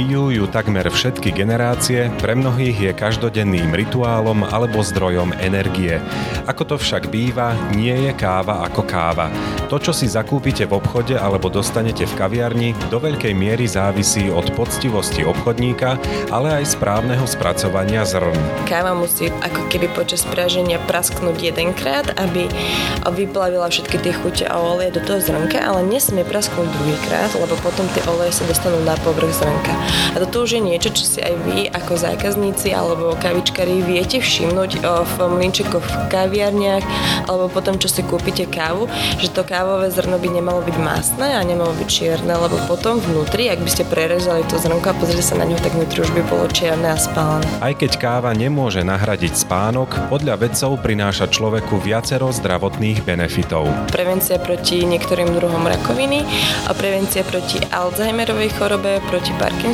Pijú ju takmer všetky generácie, pre mnohých je každodenným rituálom alebo zdrojom energie. Ako to však býva, nie je káva ako káva. To, čo si zakúpite v obchode alebo dostanete v kaviarni, do veľkej miery závisí od poctivosti obchodníka, ale aj správneho spracovania zrn. Káva musí ako keby počas praženia prasknúť jedenkrát, aby vyplavila všetky tie chute a oleje do toho zrnka, ale nesmie prasknúť druhýkrát, lebo potom tie oleje sa dostanú na povrch zrnka. A toto už je niečo, čo si aj vy ako zákazníci alebo kavičkári viete všimnúť v mlinčekoch v kaviarniach alebo potom, čo si kúpite kávu, že to kávové zrno by nemalo byť masné a nemalo byť čierne, lebo potom vnútri, ak by ste prerezali to zrnko a pozrite sa na ňo, tak vnútri už by bolo čierne a spálené. Aj keď káva nemôže nahradiť spánok, podľa vedcov prináša človeku viacero zdravotných benefitov. Prevencia proti niektorým druhom rakoviny a prevencia proti Alzheimerovej chorobe, proti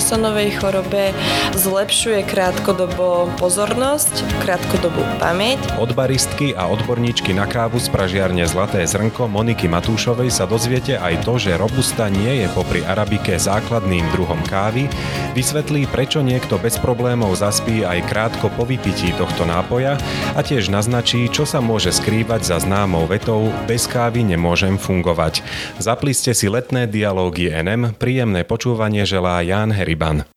Parkinsonovej chorobe, zlepšuje krátkodobo pozornosť, krátkodobú pamäť. Od baristky a odborníčky na kávu z pražiarne Zlaté zrnko Moniky Matúšovej sa dozviete aj to, že robusta nie je popri arabike základným druhom kávy, vysvetlí, prečo niekto bez problémov zaspí aj krátko po vypití tohto nápoja a tiež naznačí, čo sa môže skrývať za známou vetou bez kávy nemôžem fungovať. Zapli ste si letné dialógy NM, príjemné počúvanie želá Jan Heriban.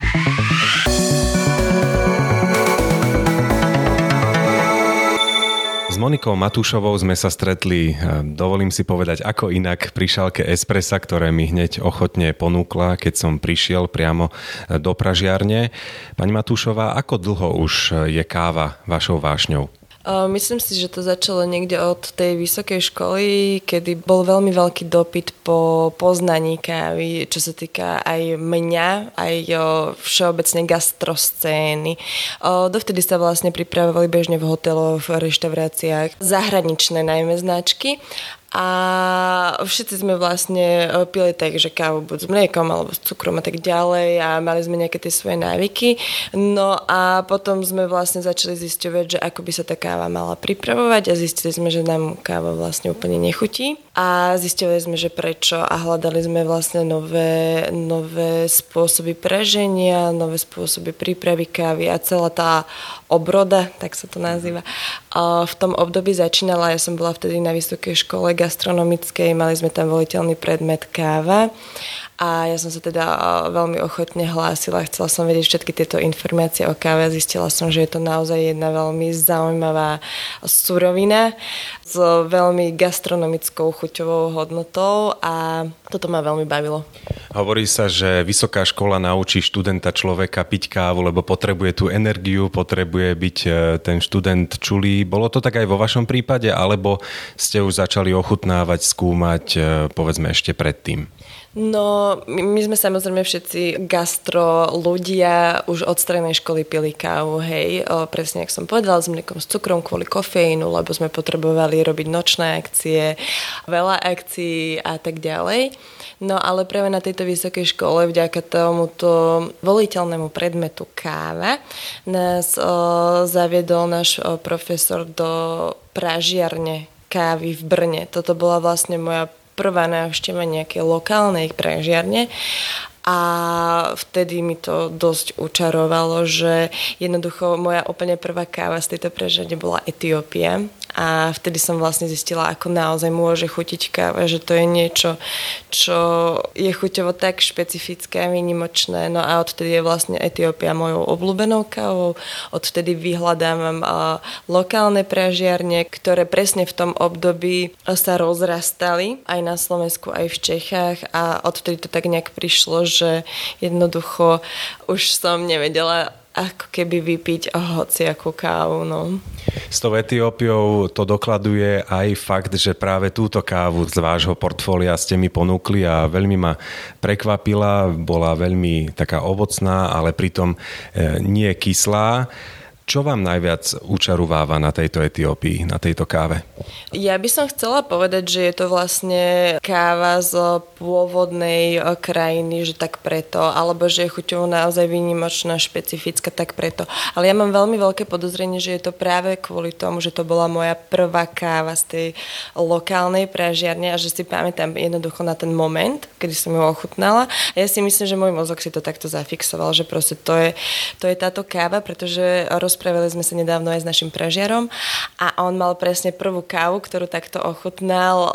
Monikou Matúšovou sme sa stretli, dovolím si povedať, ako inak pri šálke espressa, ktoré mi hneď ochotne ponúkla, keď som prišiel priamo do Pražiarne. Pani Matúšová, ako dlho už je káva vašou vášňou? Myslím si, že to začalo niekde od tej vysokej školy, kedy bol veľmi veľký dopyt po poznaní kávy, čo sa týka aj mňa, aj všeobecne gastroscény. Dovtedy sa vlastne pripravovali bežne v hoteloch, v reštauráciách zahraničné najmä značky a všetci sme vlastne e, pili tak, že kávu buď s mliekom alebo s cukrom a tak ďalej a mali sme nejaké tie svoje návyky. No a potom sme vlastne začali zisťovať, že ako by sa tá káva mala pripravovať a zistili sme, že nám káva vlastne úplne nechutí a zistili sme, že prečo a hľadali sme vlastne nové, nové spôsoby preženia, nové spôsoby prípravy kávy a celá tá obroda, tak sa to nazýva, v tom období začínala, ja som bola vtedy na vysokej škole gastronomickej, mali sme tam voliteľný predmet káva a ja som sa teda veľmi ochotne hlásila, chcela som vedieť všetky tieto informácie o káve a zistila som, že je to naozaj jedna veľmi zaujímavá surovina s veľmi gastronomickou chuťovou hodnotou a toto ma veľmi bavilo. Hovorí sa, že vysoká škola naučí študenta človeka piť kávu, lebo potrebuje tú energiu, potrebuje byť e, ten študent čulý. Bolo to tak aj vo vašom prípade, alebo ste už začali ochutnávať, skúmať, e, povedzme ešte predtým? No, my, my sme samozrejme všetci gastro ľudia už od strednej školy pili kávu, hej, o, presne ako som povedala, s mliekom s cukrom kvôli kofeínu, lebo sme potrebovali robiť nočné akcie, veľa akcií a tak ďalej. No ale práve na tejto vysokej škole vďaka tomuto voliteľnému predmetu káva nás o, zaviedol náš o, profesor do pražiarne kávy v Brne. Toto bola vlastne moja prvá návšteva nejakej lokálnej prežiarne. A vtedy mi to dosť učarovalo, že jednoducho moja úplne prvá káva z tejto prežiarne bola Etiópia a vtedy som vlastne zistila, ako naozaj môže chutiť káva, že to je niečo, čo je chuťovo tak špecifické a výnimočné. No a odtedy je vlastne Etiópia mojou obľúbenou kávou. Odtedy vyhľadávam lokálne pražiarne, ktoré presne v tom období sa rozrastali aj na Slovensku, aj v Čechách a odtedy to tak nejak prišlo, že jednoducho už som nevedela ako keby vypiť hociakú kávu. No. S tou Etiópiou to dokladuje aj fakt, že práve túto kávu z vášho portfólia ste mi ponúkli a veľmi ma prekvapila, bola veľmi taká ovocná, ale pritom e, nie kyslá. Čo vám najviac učarováva na tejto Etiópii, na tejto káve? Ja by som chcela povedať, že je to vlastne káva z pôvodnej e, krajiny, že tak preto, alebo že je chuťou naozaj výnimočná, špecifická, tak preto. Ale ja mám veľmi veľké podozrenie, že je to práve kvôli tomu, že to bola moja prvá káva z tej lokálnej pražiarne a že si pamätám jednoducho na ten moment, kedy som ju ochutnala. A ja si myslím, že môj mozog si to takto zafixoval, že proste to je, to je táto káva, pretože rozprávali sme sa nedávno aj s našim pražiarom a on mal presne prvú kávu, ktorú takto ochutnal,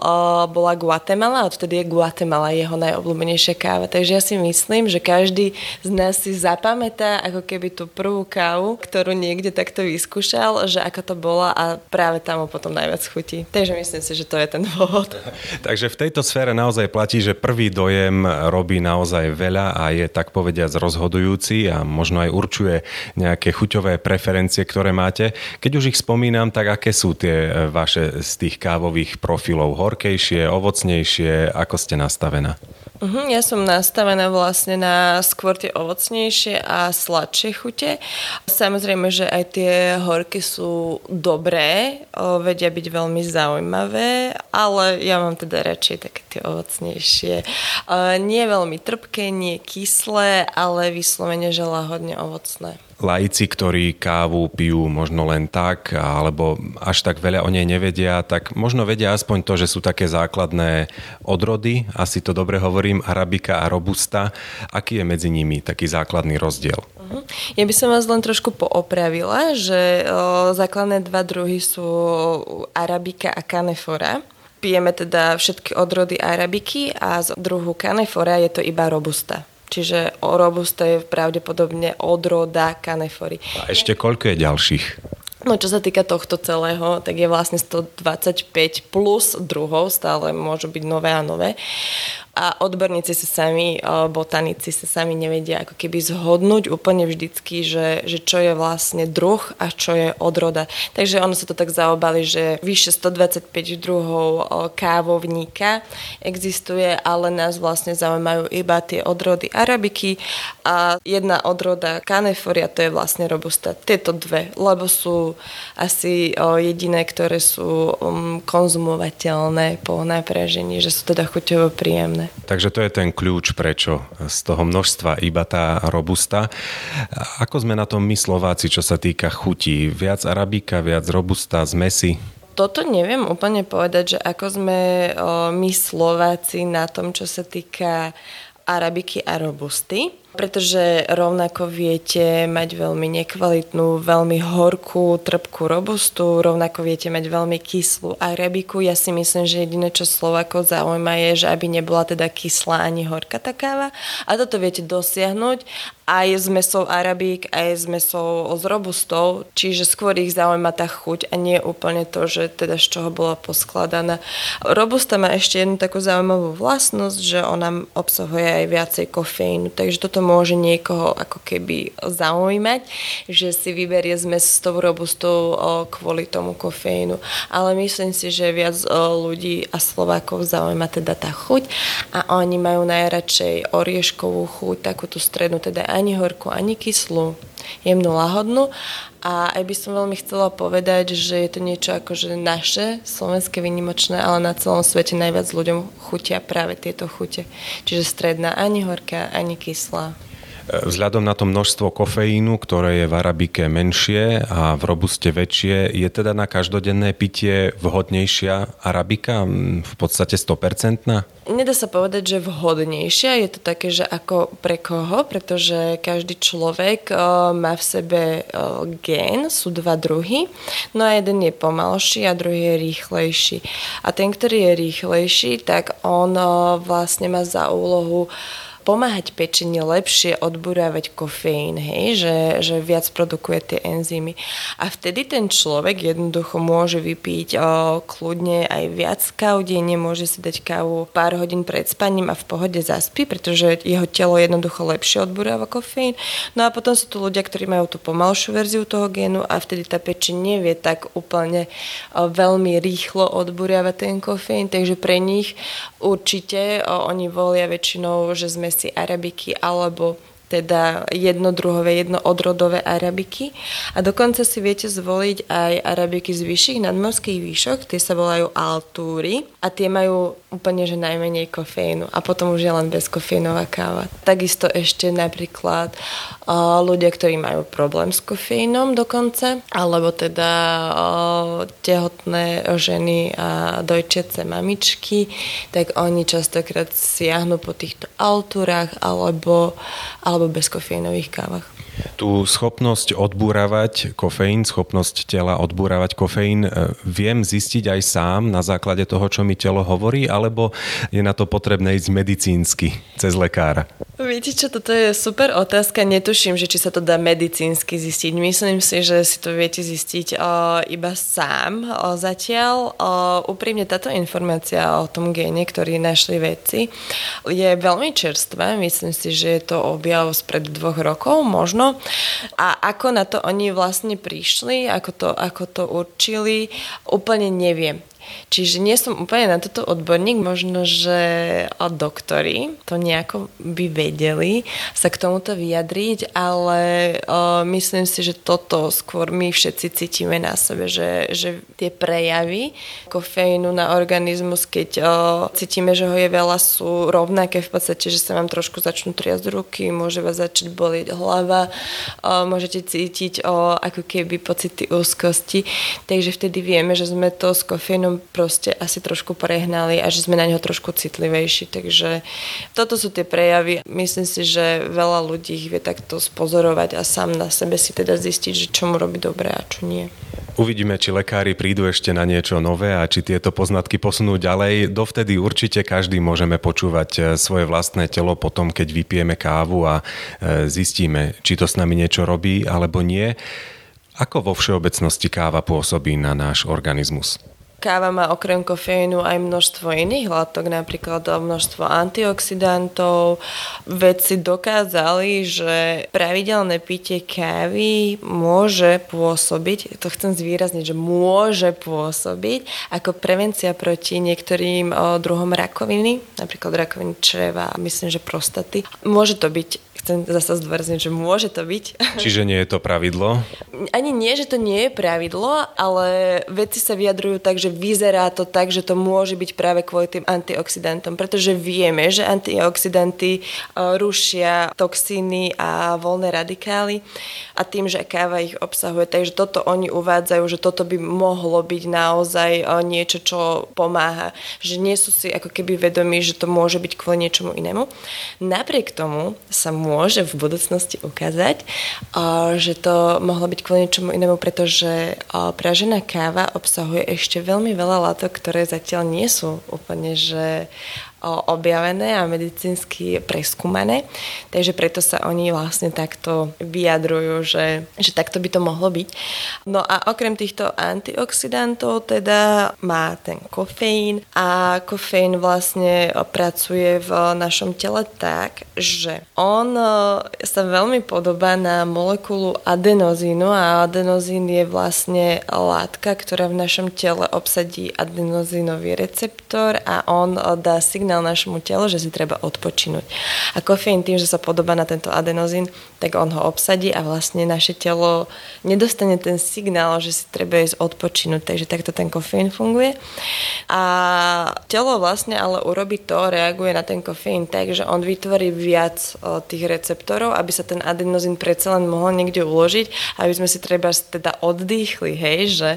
bola Guatemala odtedy je Guatemala jeho najobľúbenejšia káva. Takže ja si myslím, že každý z nás si zapamätá ako keby tú prvú kávu, ktorú niekde takto vyskúšal, že ako to bola a práve tam ho potom najviac chutí. Takže myslím si, že to je ten dôvod. Takže v tejto sfére naozaj platí, že prvý dojem robí naozaj veľa a je tak povediac rozhodujúci a možno aj určuje nejaké chuťové preferencie, ktoré máte. Keď už ich spomínam, tak aké sú tie vaše z tých kávových profilov? Horkejšie, ovocnejšie? Ako ste nastavená? Uh-huh, ja som nastavená vlastne na skôr tie ovocnejšie a sladšie chute. Samozrejme, že aj tie horky sú dobré, vedia byť veľmi zaujímavé, ale ja mám teda radšej také tie ovocnejšie. Nie veľmi trpké, nie kyslé, ale vyslovene že lahodne ovocné laici, ktorí kávu pijú možno len tak, alebo až tak veľa o nej nevedia, tak možno vedia aspoň to, že sú také základné odrody, asi to dobre hovorím, arabika a robusta. Aký je medzi nimi taký základný rozdiel? Mhm. Ja by som vás len trošku poopravila, že základné dva druhy sú arabika a kanefora. Pijeme teda všetky odrody arabiky a z druhu kanefora je to iba robusta. Čiže robusta je pravdepodobne odroda kanefory. A ešte koľko je ďalších? No čo sa týka tohto celého, tak je vlastne 125 plus druhov, stále môžu byť nové a nové a odborníci sa sami, botanici sa sami nevedia ako keby zhodnúť úplne vždycky, že, že čo je vlastne druh a čo je odroda. Takže ono sa to tak zaobali, že vyše 125 druhov kávovníka existuje, ale nás vlastne zaujímajú iba tie odrody arabiky a jedna odroda kaneforia, to je vlastne robusta. Tieto dve, lebo sú asi jediné, ktoré sú um, konzumovateľné po napražení, že sú teda chuťovo príjemné podobné. Takže to je ten kľúč, prečo z toho množstva iba tá robusta. Ako sme na tom my Slováci, čo sa týka chutí? Viac arabika, viac robusta, zmesi? Toto neviem úplne povedať, že ako sme my Slováci na tom, čo sa týka arabiky a robusty pretože rovnako viete mať veľmi nekvalitnú, veľmi horkú, trpkú robustu, rovnako viete mať veľmi kyslú arabiku. Ja si myslím, že jediné, čo Slovako zaujíma je, že aby nebola teda kyslá ani horká tá káva. A toto viete dosiahnuť aj s mesou arabík, aj s mesou s robustou, čiže skôr ich zaujíma tá chuť a nie úplne to, že teda z čoho bola poskladaná. Robusta má ešte jednu takú zaujímavú vlastnosť, že ona obsahuje aj viacej kofeínu, takže toto môže niekoho ako keby zaujímať, že si vyberie zmes s tou robustou kvôli tomu kofeínu. Ale myslím si, že viac ľudí a Slovákov zaujíma teda tá chuť a oni majú najradšej orieškovú chuť, takú tú strednú, teda ani horkú, ani kyslú, jemnú, lahodnú a aj by som veľmi chcela povedať, že je to niečo ako že naše, slovenské vynimočné, ale na celom svete najviac ľuďom chutia práve tieto chute. Čiže stredná, ani horká, ani kyslá. Vzhľadom na to množstvo kofeínu, ktoré je v arabike menšie a v robuste väčšie, je teda na každodenné pitie vhodnejšia arabika, v podstate 100%? Nedá sa povedať, že vhodnejšia, je to také, že ako pre koho, pretože každý človek má v sebe gen, sú dva druhy, no a jeden je pomalší a druhý je rýchlejší. A ten, ktorý je rýchlejší, tak on vlastne má za úlohu pomáhať pečenie lepšie odburávať kofeín, hej, že, že viac produkuje tie enzymy. A vtedy ten človek jednoducho môže vypiť o, kľudne aj viac káv denne, môže si dať kávu pár hodín pred spaním a v pohode zaspí, pretože jeho telo jednoducho lepšie odburáva kofeín. No a potom sú tu ľudia, ktorí majú tú pomalšiu verziu toho génu a vtedy tá pečeň nevie tak úplne o, veľmi rýchlo odburávať ten kofeín, takže pre nich určite o, oni volia väčšinou, že sme si arabiky alebo teda jednodruhové, jednoodrodové arabiky a dokonca si viete zvoliť aj arabiky z vyšších nadmorských výšok, tie sa volajú altúry a tie majú úplne že najmenej kofeínu a potom už je len bezkofeínová káva. Takisto ešte napríklad uh, ľudia, ktorí majú problém s kofeínom dokonca, alebo teda uh, tehotné ženy a dojčiace mamičky, tak oni častokrát siahnu po týchto altúrach alebo, alebo bezkofeínových kávach. Tú schopnosť odbúravať kofeín, schopnosť tela odbúravať kofeín e, viem zistiť aj sám na základe toho, čo mi telo hovorí, alebo je na to potrebné ísť medicínsky cez lekára? Viete čo, toto je super otázka. Netuším, že či sa to dá medicínsky zistiť. Myslím si, že si to viete zistiť uh, iba sám. Uh, zatiaľ uh, úprimne táto informácia o tom géne, ktorý našli vedci, je veľmi čerstvá. Myslím si, že je to objav spred dvoch rokov možno. A ako na to oni vlastne prišli, ako to, ako to určili, úplne neviem. Čiže nie som úplne na toto odborník, možno, že doktori to nejako by vedeli sa k tomuto vyjadriť, ale o, myslím si, že toto skôr my všetci cítime na sebe, že, že tie prejavy kofeínu na organizmus, keď o, cítime, že ho je veľa, sú rovnaké v podstate, že sa vám trošku začnú triasť ruky, môže vás začať bolieť hlava, o, môžete cítiť o, ako keby pocity úzkosti, takže vtedy vieme, že sme to s kofeínom proste asi trošku prehnali a že sme na neho trošku citlivejší. Takže toto sú tie prejavy. Myslím si, že veľa ľudí ich vie takto spozorovať a sám na sebe si teda zistiť, že čo mu robí dobre a čo nie. Uvidíme, či lekári prídu ešte na niečo nové a či tieto poznatky posunú ďalej. Dovtedy určite každý môžeme počúvať e, svoje vlastné telo potom, keď vypijeme kávu a e, zistíme, či to s nami niečo robí alebo nie. Ako vo všeobecnosti káva pôsobí na náš organizmus? Káva má okrem kofeínu aj množstvo iných látok, napríklad množstvo antioxidantov. Vedci dokázali, že pravidelné pitie kávy môže pôsobiť, to chcem zvýrazniť, že môže pôsobiť ako prevencia proti niektorým druhom rakoviny, napríklad rakoviny čreva, myslím, že prostaty. Môže to byť chcem zase zdôrazniť, že môže to byť. Čiže nie je to pravidlo? Ani nie, že to nie je pravidlo, ale veci sa vyjadrujú tak, že vyzerá to tak, že to môže byť práve kvôli tým antioxidantom, pretože vieme, že antioxidanty e, rušia toxíny a voľné radikály a tým, že káva ich obsahuje. Takže toto oni uvádzajú, že toto by mohlo byť naozaj e, niečo, čo pomáha. Že nie sú si ako keby vedomí, že to môže byť kvôli niečomu inému. Napriek tomu sa môže môže v budúcnosti ukázať, že to mohlo byť kvôli niečomu inému, pretože pražená káva obsahuje ešte veľmi veľa látok, ktoré zatiaľ nie sú úplne že objavené a medicínsky preskúmané. Takže preto sa oni vlastne takto vyjadrujú, že, že takto by to mohlo byť. No a okrem týchto antioxidantov teda má ten kofeín a kofeín vlastne pracuje v našom tele tak, že on e, sa veľmi podobá na molekulu adenozínu a adenozín je vlastne látka, ktorá v našom tele obsadí adenozínový receptor a on dá signál signál našemu telu, že si treba odpočinúť. A kofeín tým, že sa podobá na tento adenozín, tak on ho obsadí a vlastne naše telo nedostane ten signál, že si treba ísť odpočinúť. Takže takto ten kofeín funguje. A telo vlastne ale urobí to, reaguje na ten kofeín tak, že on vytvorí viac tých receptorov, aby sa ten adenozín predsa len mohol niekde uložiť, aby sme si treba teda oddychli, hej, že,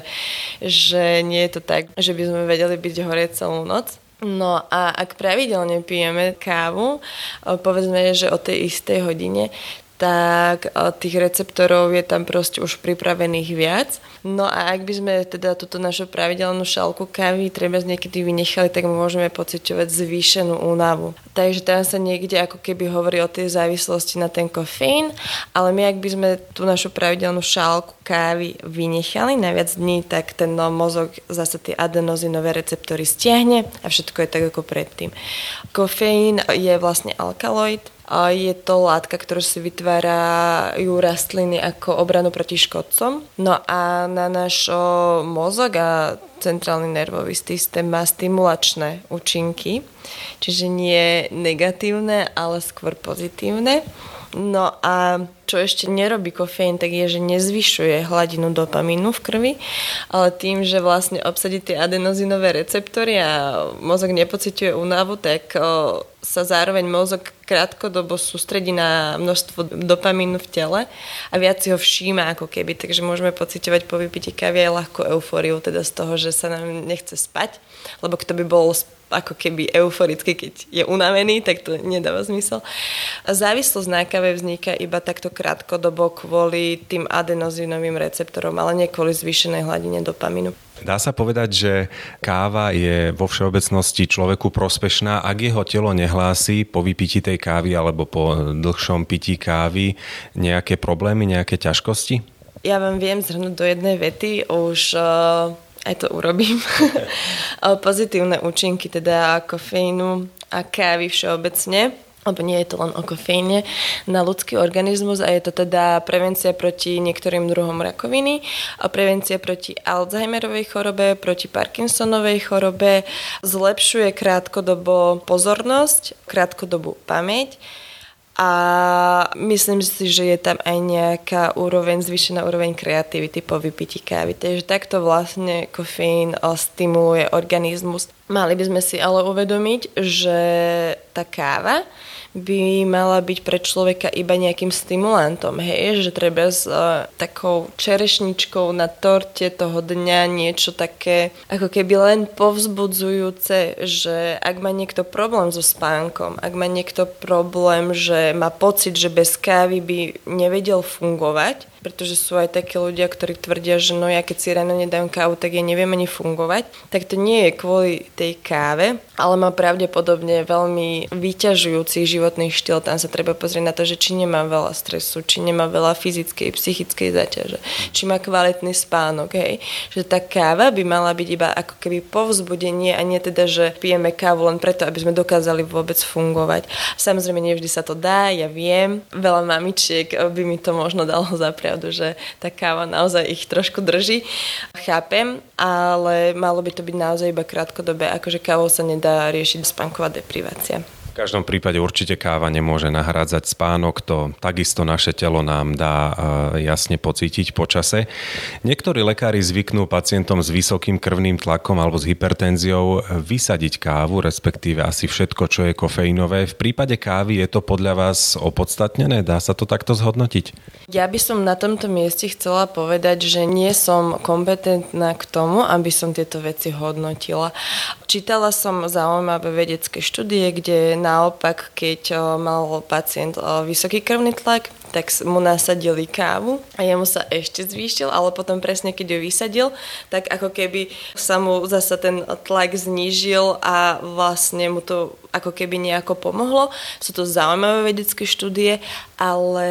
že nie je to tak, že by sme vedeli byť hore celú noc. No a ak pravidelne pijeme kávu, povedzme, že o tej istej hodine, tak tých receptorov je tam proste už pripravených viac. No a ak by sme teda túto našu pravidelnú šálku kávy treba niekedy vynechali, tak môžeme pociťovať zvýšenú únavu. Takže tam sa niekde ako keby hovorí o tej závislosti na ten kofeín, ale my ak by sme tú našu pravidelnú šálku kávy vynechali na viac dní, tak ten no, mozog zase tie adenozinové receptory stiahne a všetko je tak ako predtým. Kofeín je vlastne alkaloid, je to látka, ktorú si vytvárajú rastliny ako obranu proti škodcom. No a na náš mozog a centrálny nervový systém má stimulačné účinky, čiže nie negatívne, ale skôr pozitívne. No a čo ešte nerobí kofeín, tak je, že nezvyšuje hladinu dopamínu v krvi, ale tým, že vlastne obsadí tie adenozinové receptory a mozog nepociťuje únavu, tak sa zároveň mozog krátkodobo sústredí na množstvo dopamínu v tele a viac si ho všíma ako keby, takže môžeme pociťovať po vypití kávy aj ľahkú eufóriu, teda z toho, že sa nám nechce spať, lebo kto by bol ako keby euforicky, keď je unavený, tak to nedáva zmysel. A závislosť na káve vzniká iba takto krátkodobo kvôli tým adenozinovým receptorom, ale nie kvôli zvýšenej hladine dopamínu. Dá sa povedať, že káva je vo všeobecnosti človeku prospešná, ak jeho telo nehlási po vypití tej kávy alebo po dlhšom pití kávy nejaké problémy, nejaké ťažkosti? Ja vám viem zhrnúť do jednej vety. Už uh aj to urobím. Pozitívne účinky teda kofeínu a kávy všeobecne lebo nie je to len o kofeíne, na ľudský organizmus a je to teda prevencia proti niektorým druhom rakoviny, prevencia proti Alzheimerovej chorobe, proti Parkinsonovej chorobe, zlepšuje krátkodobo pozornosť, krátkodobú pamäť, a myslím si, že je tam aj nejaká úroveň, zvýšená úroveň kreativity po vypití kávy. Takže takto vlastne kofeín stimuluje organizmus. Mali by sme si ale uvedomiť, že tá káva by mala byť pre človeka iba nejakým stimulantom, hej, že treba s uh, takou čerešničkou na torte toho dňa niečo také ako keby len povzbudzujúce, že ak má niekto problém so spánkom, ak má niekto problém, že má pocit, že bez kávy by nevedel fungovať, pretože sú aj takí ľudia, ktorí tvrdia, že no ja keď si ráno nedám kávu, tak ja neviem ani fungovať. Tak to nie je kvôli tej káve, ale má pravdepodobne veľmi vyťažujúci životný štýl. Tam sa treba pozrieť na to, že či nemá veľa stresu, či nemá veľa fyzickej, psychickej zaťaže, či má kvalitný spánok. Hej. Že tá káva by mala byť iba ako keby povzbudenie a nie teda, že pijeme kávu len preto, aby sme dokázali vôbec fungovať. Samozrejme, nevždy sa to dá, ja viem. Veľa mamičiek by mi to možno dalo zapriať pravdu, že tá káva naozaj ich trošku drží. Chápem, ale malo by to byť naozaj iba krátkodobé, akože kávou sa nedá riešiť spánková deprivácia každom prípade určite káva nemôže nahrádzať spánok, to takisto naše telo nám dá e, jasne pocítiť počase. Niektorí lekári zvyknú pacientom s vysokým krvným tlakom alebo s hypertenziou vysadiť kávu, respektíve asi všetko, čo je kofeínové. V prípade kávy je to podľa vás opodstatnené? Dá sa to takto zhodnotiť? Ja by som na tomto mieste chcela povedať, že nie som kompetentná k tomu, aby som tieto veci hodnotila. Čítala som zaujímavé vedecké štúdie, kde naopak, keď mal pacient vysoký krvný tlak, tak mu nasadili kávu a jemu sa ešte zvýšil, ale potom presne keď ju vysadil, tak ako keby sa mu zasa ten tlak znížil a vlastne mu to ako keby nejako pomohlo. Sú to zaujímavé vedecké štúdie, ale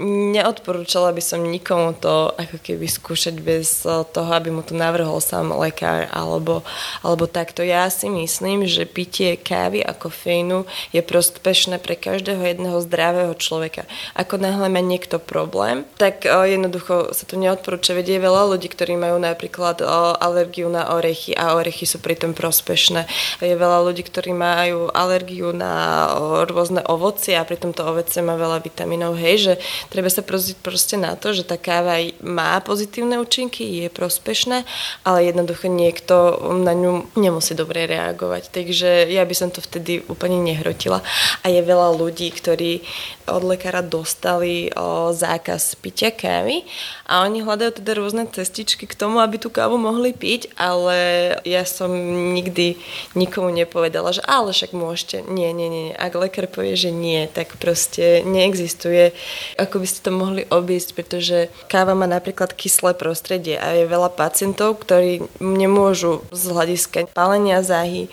neodporúčala by som nikomu to ako keby skúšať bez toho, aby mu to navrhol sám lekár alebo, alebo takto. Ja si myslím, že pitie kávy a kofeínu je prospešné pre každého jedného zdravého človeka. Ako náhle má niekto problém, tak jednoducho sa to neodporúča. Veď je veľa ľudí, ktorí majú napríklad alergiu na orechy a orechy sú pritom prospešné. Je veľa ľudí, ktorí majú alergiu na rôzne ovocie a pritom to ovocie má veľa vitamínov. Hej, že treba sa prosiť proste na to, že tá káva má pozitívne účinky, je prospešné, ale jednoducho niekto na ňu nemusí dobre reagovať. Takže ja by som to vtedy úplne nehrotila. A je veľa ľudí, ktorí od lekára dostali o zákaz pitia kávy a oni hľadajú teda rôzne cestičky k tomu, aby tú kávu mohli piť, ale ja som nikdy nikomu nepovedala, že ale však môžete. Nie, nie, nie. Ak lekár povie, že nie, tak proste neexistuje, ako by ste to mohli obísť, pretože káva má napríklad kyslé prostredie a je veľa pacientov, ktorí nemôžu z hľadiska pálenia záhy.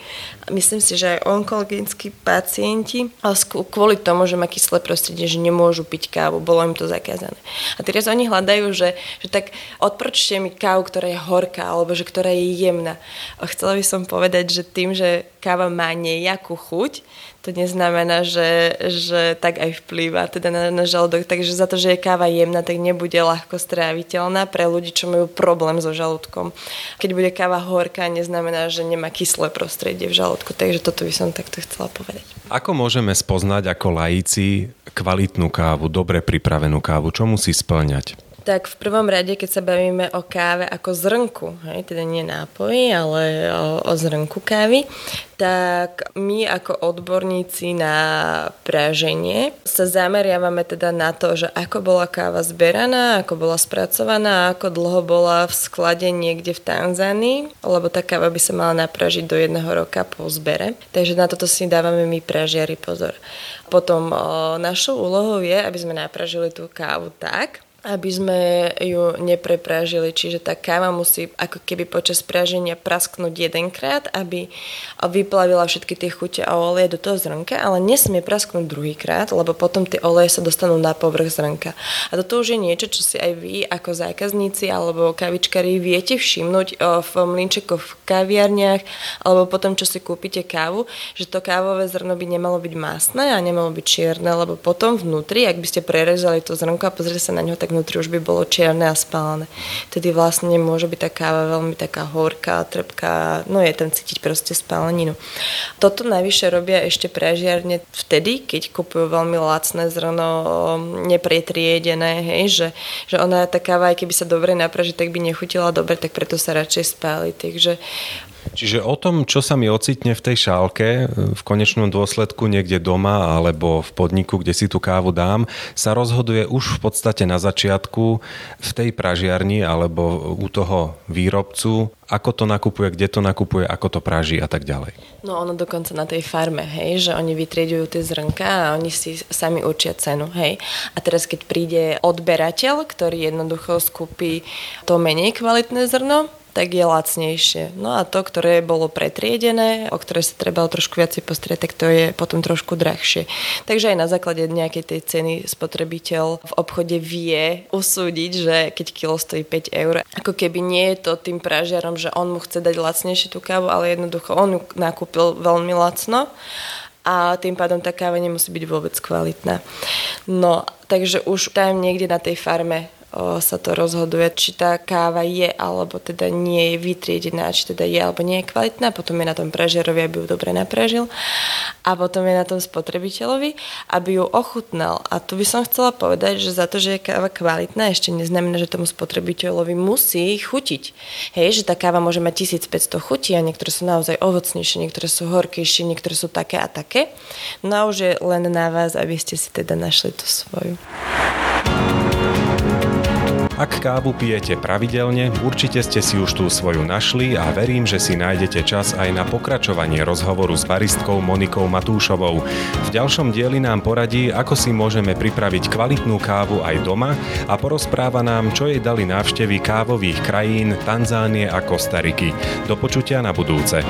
Myslím si, že aj onkologickí pacienti kvôli tomu, že má kyslé prostredie, že nemôžu piť kávu, bolo im to zakázané. A teraz oni hľadajú, že, že tak odporčte mi kávu, ktorá je horká, alebo že ktorá je jemná. A chcela by som povedať, že tým, že káva má nejakú chuť, to neznamená, že, že tak aj vplýva teda na, na žalúdok. Takže za to, že je káva jemná, tak nebude ľahko stráviteľná pre ľudí, čo majú problém so žalúdkom. Keď bude káva horká, neznamená, že nemá kyslé prostredie v žalúdku. Takže toto by som takto chcela povedať. Ako môžeme spoznať ako lajíci kvalitnú kávu, dobre pripravenú kávu? Čo musí splňať? Tak v prvom rade, keď sa bavíme o káve ako zrnku, hej, teda nie nápoji, ale o, o zrnku kávy, tak my ako odborníci na praženie sa zameriavame teda na to, že ako bola káva zberaná, ako bola spracovaná, ako dlho bola v sklade niekde v Tanzánii, lebo tá káva by sa mala napražiť do jedného roka po zbere. Takže na toto si dávame my pražiari pozor. Potom o, našou úlohou je, aby sme napražili tú kávu tak, aby sme ju neprepražili. Čiže tá káva musí ako keby počas praženia prasknúť jedenkrát, aby vyplavila všetky tie chute a oleje do toho zrnka, ale nesmie prasknúť druhýkrát, lebo potom tie oleje sa dostanú na povrch zrnka. A toto už je niečo, čo si aj vy ako zákazníci alebo kavičkári viete všimnúť v mlinčekoch v kaviarniach alebo potom, čo si kúpite kávu, že to kávové zrno by nemalo byť masné a nemalo byť čierne, lebo potom vnútri, ak by ste prerezali to zrnko a pozreli sa na ňo, tak vnútri už by bolo čierne a spálené. Tedy vlastne môže byť tá veľmi taká horká, trpká, no je tam cítiť proste spáleninu. Toto najvyššie robia ešte prežiarne vtedy, keď kupujú veľmi lacné zrno, nepretriedené, hej, že, že ona tá káva, aj keby sa dobre napraží, tak by nechutila dobre, tak preto sa radšej spáli. Takže Čiže o tom, čo sa mi ocitne v tej šálke, v konečnom dôsledku niekde doma alebo v podniku, kde si tú kávu dám, sa rozhoduje už v podstate na začiatku v tej pražiarni alebo u toho výrobcu, ako to nakupuje, kde to nakupuje, ako to praží a tak ďalej. No ono dokonca na tej farme, hej, že oni vytriedujú tie zrnka a oni si sami určia cenu, hej. A teraz keď príde odberateľ, ktorý jednoducho skúpi to menej kvalitné zrno, tak je lacnejšie. No a to, ktoré bolo pretriedené, o ktoré sa treba trošku viac postrieť, tak to je potom trošku drahšie. Takže aj na základe nejakej tej ceny spotrebiteľ v obchode vie usúdiť, že keď kilo stojí 5 eur, ako keby nie je to tým pražiarom, že on mu chce dať lacnejšie tú kávu, ale jednoducho on ju nakúpil veľmi lacno a tým pádom tá káva nemusí byť vôbec kvalitná. No, takže už tam niekde na tej farme sa to rozhoduje, či tá káva je alebo teda nie je vytriedená, či teda je alebo nie je kvalitná, potom je na tom pražerovi, aby ju dobre napražil a potom je na tom spotrebiteľovi, aby ju ochutnal. A tu by som chcela povedať, že za to, že je káva kvalitná, ešte neznamená, že tomu spotrebiteľovi musí chutiť. Hej, že tá káva môže mať 1500 chutí a niektoré sú naozaj ovocnejšie, niektoré sú horkejšie, niektoré sú také a také. No a už je len na vás, aby ste si teda našli tú svoju. Ak kávu pijete pravidelne, určite ste si už tú svoju našli a verím, že si nájdete čas aj na pokračovanie rozhovoru s baristkou Monikou Matúšovou. V ďalšom dieli nám poradí, ako si môžeme pripraviť kvalitnú kávu aj doma a porozpráva nám, čo jej dali návštevy kávových krajín Tanzánie a Kostariky. Do počutia na budúce.